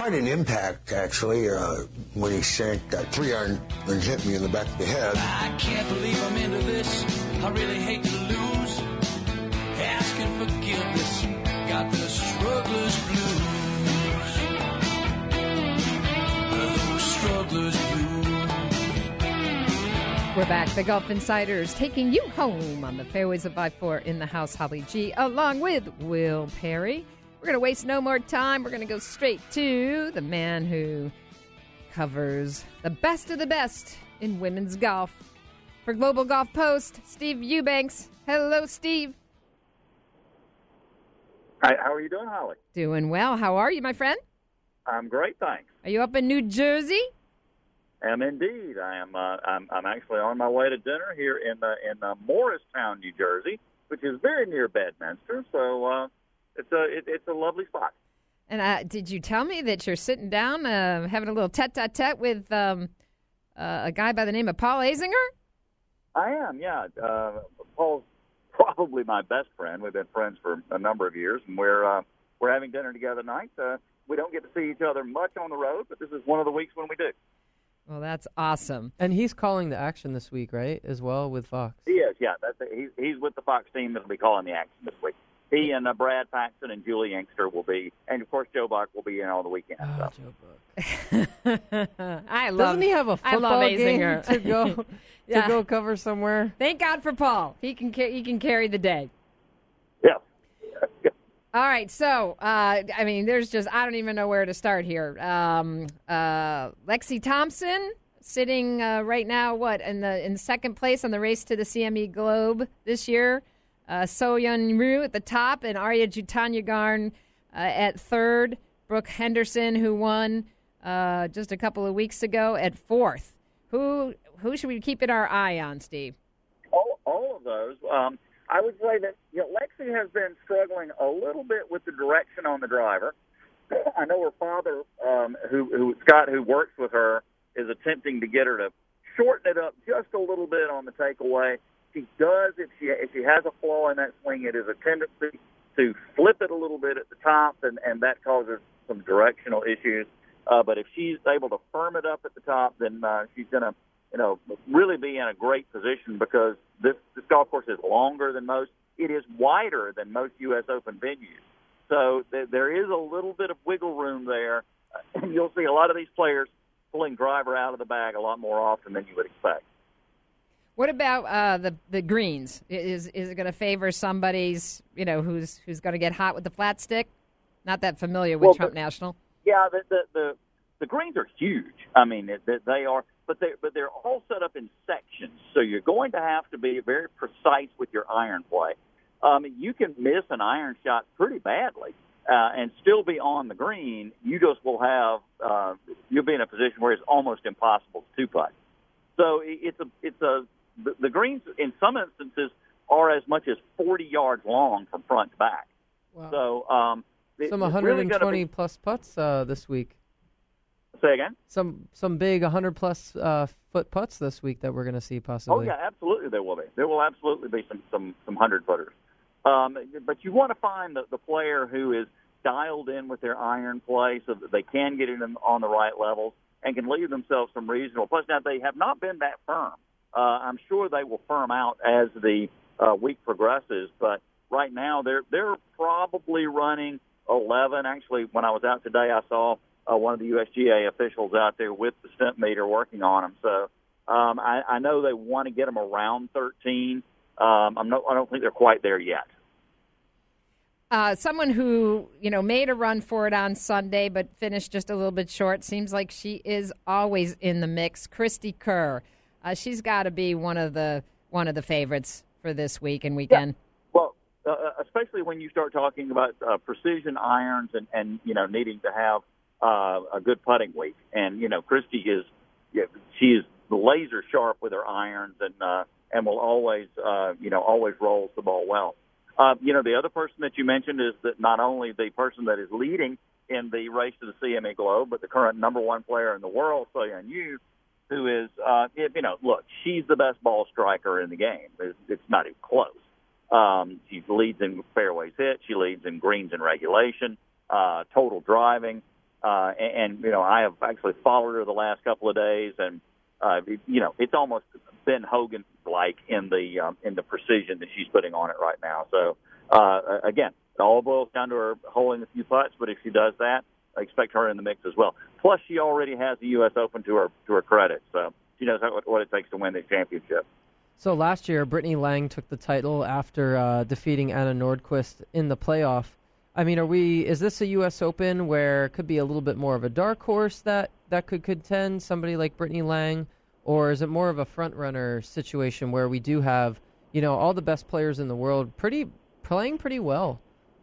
quite an impact, actually, uh, when he sank that three iron and hit me in the back of the head. I can't believe I'm into this. I really hate to lose. Asking forgiveness. Got the struggler's blues. The struggler's blues. We're back. The Golf Insiders taking you home on the fairways of I-4 in the house. Holly G, along with Will Perry. We're going to waste no more time. We're going to go straight to the man who covers the best of the best in women's golf. For Global Golf Post, Steve Eubanks. Hello, Steve. Hi, how are you doing, Holly? Doing well. How are you, my friend? I'm great, thanks. Are you up in New Jersey? Am indeed. I am. Uh, I'm, I'm actually on my way to dinner here in uh, in uh, Morristown, New Jersey, which is very near Bedminster. So uh, it's a it, it's a lovely spot. And uh, did you tell me that you're sitting down, uh, having a little tete-a-tete with um, uh, a guy by the name of Paul Azinger? I am. Yeah. Uh, Paul's probably my best friend. We've been friends for a number of years, and we're uh, we're having dinner together tonight. Uh, we don't get to see each other much on the road, but this is one of the weeks when we do. Well, that's awesome. And he's calling the action this week, right? As well with Fox. He is. Yeah. That's it. He's he's with the Fox team that'll be calling the action this week. He and uh, Brad Faxon and Juli Inkster will be, and of course Joe Buck will be in all the weekend. Oh, so. Joe Buck. I love. Doesn't he have a love football game to go Yeah. to go cover somewhere? Thank God for Paul. He can ca- he can carry the day. Yeah. All right, so uh, I mean, there's just I don't even know where to start here. Um, uh, Lexi Thompson sitting uh, right now, what in the in second place on the race to the CME Globe this year. Uh, So Yeon Ryu at the top, and Ariya Jutanugarn uh, at third. Brooke Henderson, who won uh, just a couple of weeks ago, at fourth. Who who should we be keeping our eye on, Steve? all, all of those. Um, I would say that you know, Lexi has been struggling a little bit with the direction on the driver. I know her father, um, who, who Scott, who works with her, is attempting to get her to shorten it up just a little bit on the takeaway. She does if she if she has a flaw in that swing, it is a tendency to flip it a little bit at the top, and and that causes some directional issues. Uh, but if she's able to firm it up at the top, then uh, she's going to you know, really be in a great position because this, this golf course is longer than most. It is wider than most U.S. Open venues. So th- there is a little bit of wiggle room there. And you'll see a lot of these players pulling driver out of the bag a lot more often than you would expect. What about uh, the the greens? Is is it going to favor somebody's you know who's who's going to get hot with the flat stick? Not that familiar with Well, Trump the- National. Yeah, the the the, the greens are huge. I mean, they- they are, but they but they're all set up in sections. So you're going to have to be very precise with your iron play. Um, you can miss an iron shot pretty badly uh, and still be on the green. You just will have uh, you'll be in a position where it's almost impossible to two putt. So it's a it's a the, the greens in some instances are as much as 40 yards long from front to back. Wow. So um, it- Some it's really be... plus putts uh, this week. say again. Some some big 100 plus uh, foot putts this week that we're going to see possibly. Oh yeah, absolutely there will be. There will absolutely be some some some hundred footers. Um, but you want to find the, the player who is dialed in with their iron play so that they can get it in, on the right levels and can leave themselves some reasonable. Plus, now they have not been that firm. Uh, I'm sure they will firm out as the uh, week progresses. But right now they're they're probably running 11. Actually, when I was out today, I saw uh, one of the USGA officials out there with the Stimpmeter working on them. So um, I, I know they want to get them around 13. Um, I'm not, I don't think they're quite there yet. Uh, someone who you know made a run for it on Sunday, but finished just a little bit short. Seems like she is always in the mix. Cristie Kerr, uh, she's got to be one of the one of the favorites for this week and weekend. Well, uh, especially when you start talking about uh, precision irons and, and you know needing to have uh, a good putting week, and you know Cristie is yeah, she is laser sharp with her irons and uh, and will always uh, you know always rolls the ball well. Uh, you know the other person that you mentioned is that not only the person that is leading in the race to the CME Globe, but the current number one player in the world, So Yeon Ryu, who is, uh, you know, look, she's the best ball striker in the game. It's, it's not even close. Um, she leads in fairways hit. She leads in greens and regulation, uh, total driving. Uh, and, and you know, I have actually followed her the last couple of days, and uh, you know, it's almost Ben Hogan like in the um, in the precision that she's putting on it right now. So uh, again, it all boils down to her holding a few putts, but if she does that, I expect her in the mix as well. Plus, she already has the U.S. Open to her to her credit, so she knows how, what it takes to win the championship. So last year, Brittany Lang took the title after uh, defeating Anna Nordqvist in the playoff. I mean, are we? Is this a U.S. Open where it could be a little bit more of a dark horse that that could contend somebody like Brittany Lang, or is it more of a front runner situation where we do have, you know, all the best players in the world pretty playing pretty well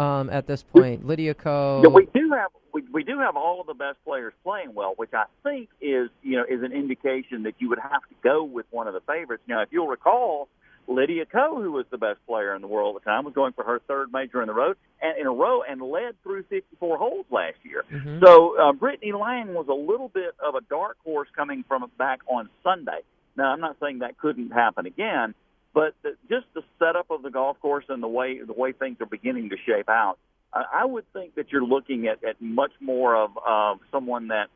um, at this point? Lydia Ko. Yeah, we do have we, we do have all of the best players playing well, which I think is you know is an indication that you would have to go with one of the favorites. Now, if you'll recall, Lydia Ko, who was the best player in the world at the time, was going for her third major in the road and in a row and led through 54 holes last year. Mhm. So uh, Brittany Lang was a little bit of a dark horse coming from back on Sunday. Now, I'm not saying that couldn't happen again, but the, just the setup of the golf course and the way the way things are beginning to shape out, I, I would think that you're looking at, at much more of someone that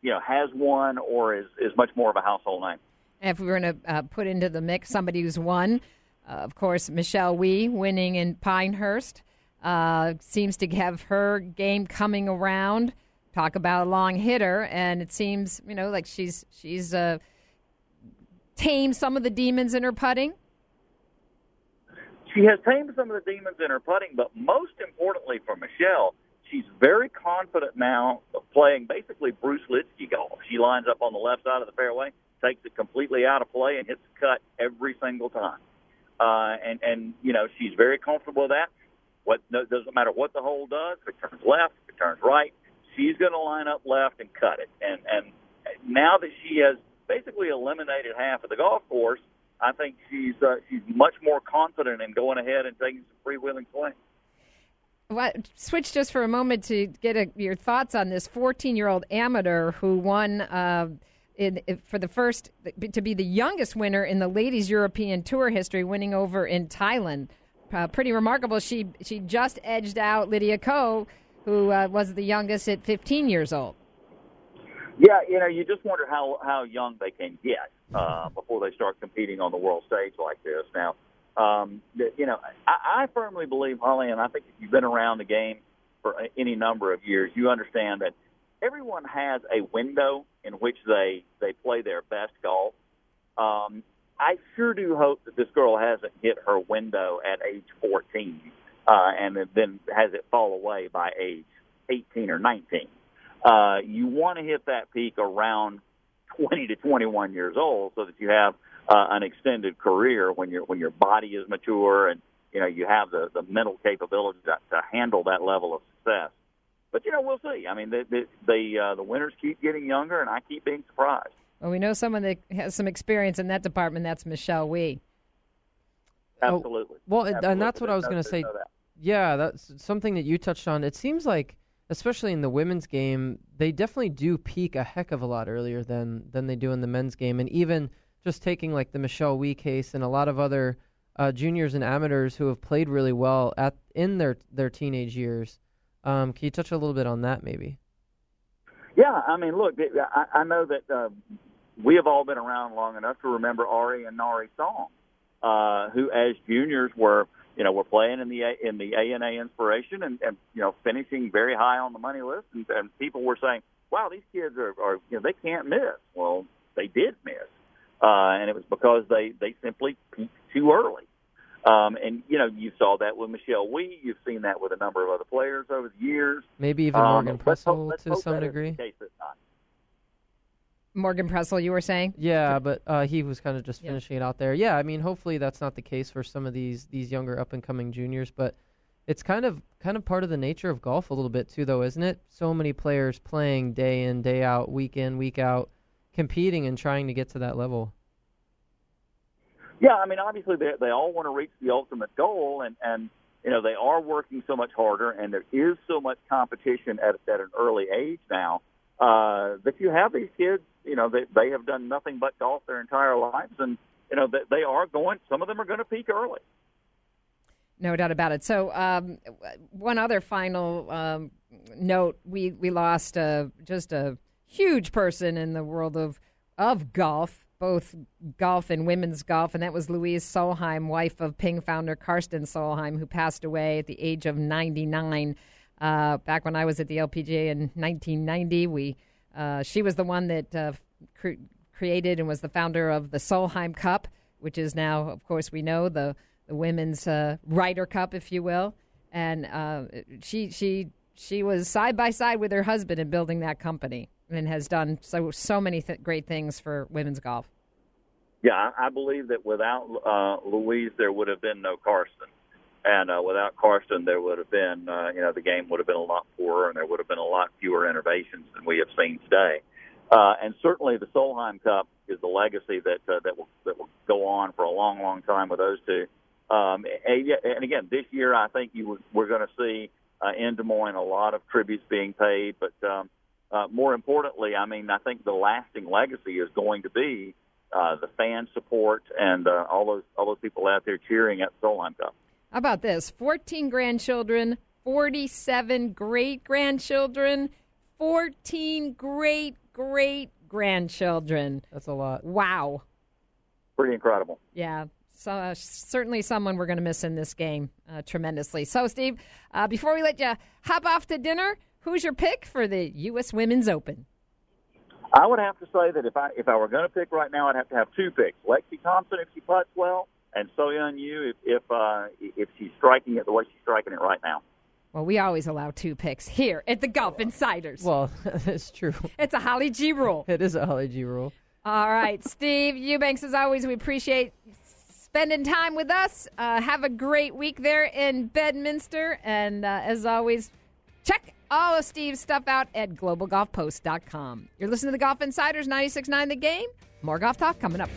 you know has won or is is much more of a household name. If we were going to uh, put into the mix somebody who's won, uh, of course, Michelle Wie winning in Pinehurst uh, seems to have her game coming around. Talk about a long hitter, and it seems you know like she's she's uh, tamed some of the demons in her putting. She has tamed some of the demons in her putting, but most importantly for Michelle, she's very confident now of playing basically Bruce Lietzke golf. She lines up on the left side of the fairway, takes it completely out of play, and hits the cut every single time. Uh, and and you know she's very comfortable with that. What no, doesn't matter what the hole does, if it turns left, if it turns right, she's going to line up left and cut it. And and now that she has basically eliminated half of the golf course, I think she's uh, she's much more confident in going ahead and taking some freewheeling swings. What, switch just for a moment to get a, your thoughts on this 14 year old amateur who won uh, in, for the first to be the youngest winner in the ladies European Tour history, winning over in Thailand. Uh, pretty remarkable. She she just edged out Lydia Ko, who uh, was the youngest at 15 years old. Yeah, you know, you just wonder how how young they can get uh, before they start competing on the world stage like this. Now, um, you know, I, I firmly believe, Holly, and I think if you've been around the game for any number of years, you understand that everyone has a window in which they they play their best golf. Um, I sure do hope that this girl hasn't hit her window at age 14 uh, and then has it fall away by age 18 or 19. Uh, you want to hit that peak around 20 to 21 years old so that you have uh, an extended career when your when your body is mature and you know you have the the mental capability to, to handle that level of success. But you know we'll see. I mean the the the, uh, the winners keep getting younger, and I keep being surprised. Well, we know someone that has some experience in that department. That's Michelle Wie. Oh, Absolutely. well, and- and that's what I was gonna say. there's no doubt. Yeah, that's something that you touched on. It seems like, especially in the women's game, they definitely do peak a heck of a lot earlier than than they do in the men's game. And even just taking like the Michelle Wie case and a lot of other uh, juniors and amateurs who have played really well at in their their teenage years. Um, can you touch a little bit on that, maybe? Yeah, I mean, look, I, I know that uh, we have all been around long enough to remember Aree and Naree Song, uh, who as juniors were, you know, we're playing in the A- in the ANA Inspiration and, and you know finishing very high on the money list, and, and people were saying, "Wow, these kids are, are you know they can't miss." Well, they did miss, uh, and it was because they they simply peaked too early. Um, and you know, you saw that with Michelle Wie. You've seen that with a number of other players over the years. Maybe even Um, Morgan Pressel to some degree. the case this time. Morgan Pressel, you were saying? Yeah, but uh, he was kind of just Yeah. finishing it out there. Yeah, I mean, hopefully that's not the case for some of these these younger up and coming juniors, but it's kind of kind of part of the nature of golf a little bit too, though, isn't it? So many players playing day in, day out, week in, week out, competing and trying to get to that level. Yeah, I mean, obviously they they all want to reach the ultimate goal, and and you know they are working so much harder, and there is so much competition at at an early age now uh, you have these kids. You know, they they have done nothing but golf their entire lives, and you know they, they are going. Some of them are going to peak early. No doubt about it. So, um, one other final um, note: we we lost uh, just a huge person in the world of of golf, both golf and women's golf, and that was Louise Solheim, wife of Ping founder Karsten Solheim, who passed away at the age of 99. Uh, back when I was at the LPGA in 1990, we uh, she was the one that uh, cre- created and was the founder of the Solheim Cup, which is now, of course, we know the the women's uh, Ryder Cup, if you will. And uh, she she she was side by side with her husband in building that company and has done so so many th- great things for women's golf. Yeah, I, believe that without uh, Louise, there would have been no Karsten, and uh, without Karsten, there would have been uh, you know the game would have been a lot poorer, and there would have been a lot fewer innovations than we have seen today. Uh, and certainly, the Solheim Cup is the legacy that uh, that will that will go on for a long, long time with those two. Um, and, and again, this year, I think you we're going to see uh, in Des Moines a lot of tributes being paid, but um, uh, more importantly, I mean, I think the lasting legacy is going to be uh, the fan support and uh, all those all those people out there cheering at Solheim Cup. How about this? 14 grandchildren, 47 great grandchildren, 14 great great grandchildren. That's a lot. Wow. Pretty incredible. Yeah. So, uh, certainly someone we're going to miss in this game uh, tremendously. So, Steve, uh, before we let you hop off to dinner, who's your pick for the U.S. Women's Open? I would have to say that if I if I were going to pick right now, I'd have to have two picks: Lexi Thompson if she puts well, and So Yeon Ryu if if uh, if she's striking it the way she's striking it right now. Well, we always allow two picks here at the Golf Insiders. Well, that's true. It's a Holly G rule. It is a Holly G rule. All right, Steve Eubanks, as always, we appreciate spending time with us. Uh, have a great week there in Bedminster. And uh, as always, check all of Steve's stuff out at globalgolfpost.com. You're listening to the Golf Insiders 96.9 The Game. More golf talk coming up.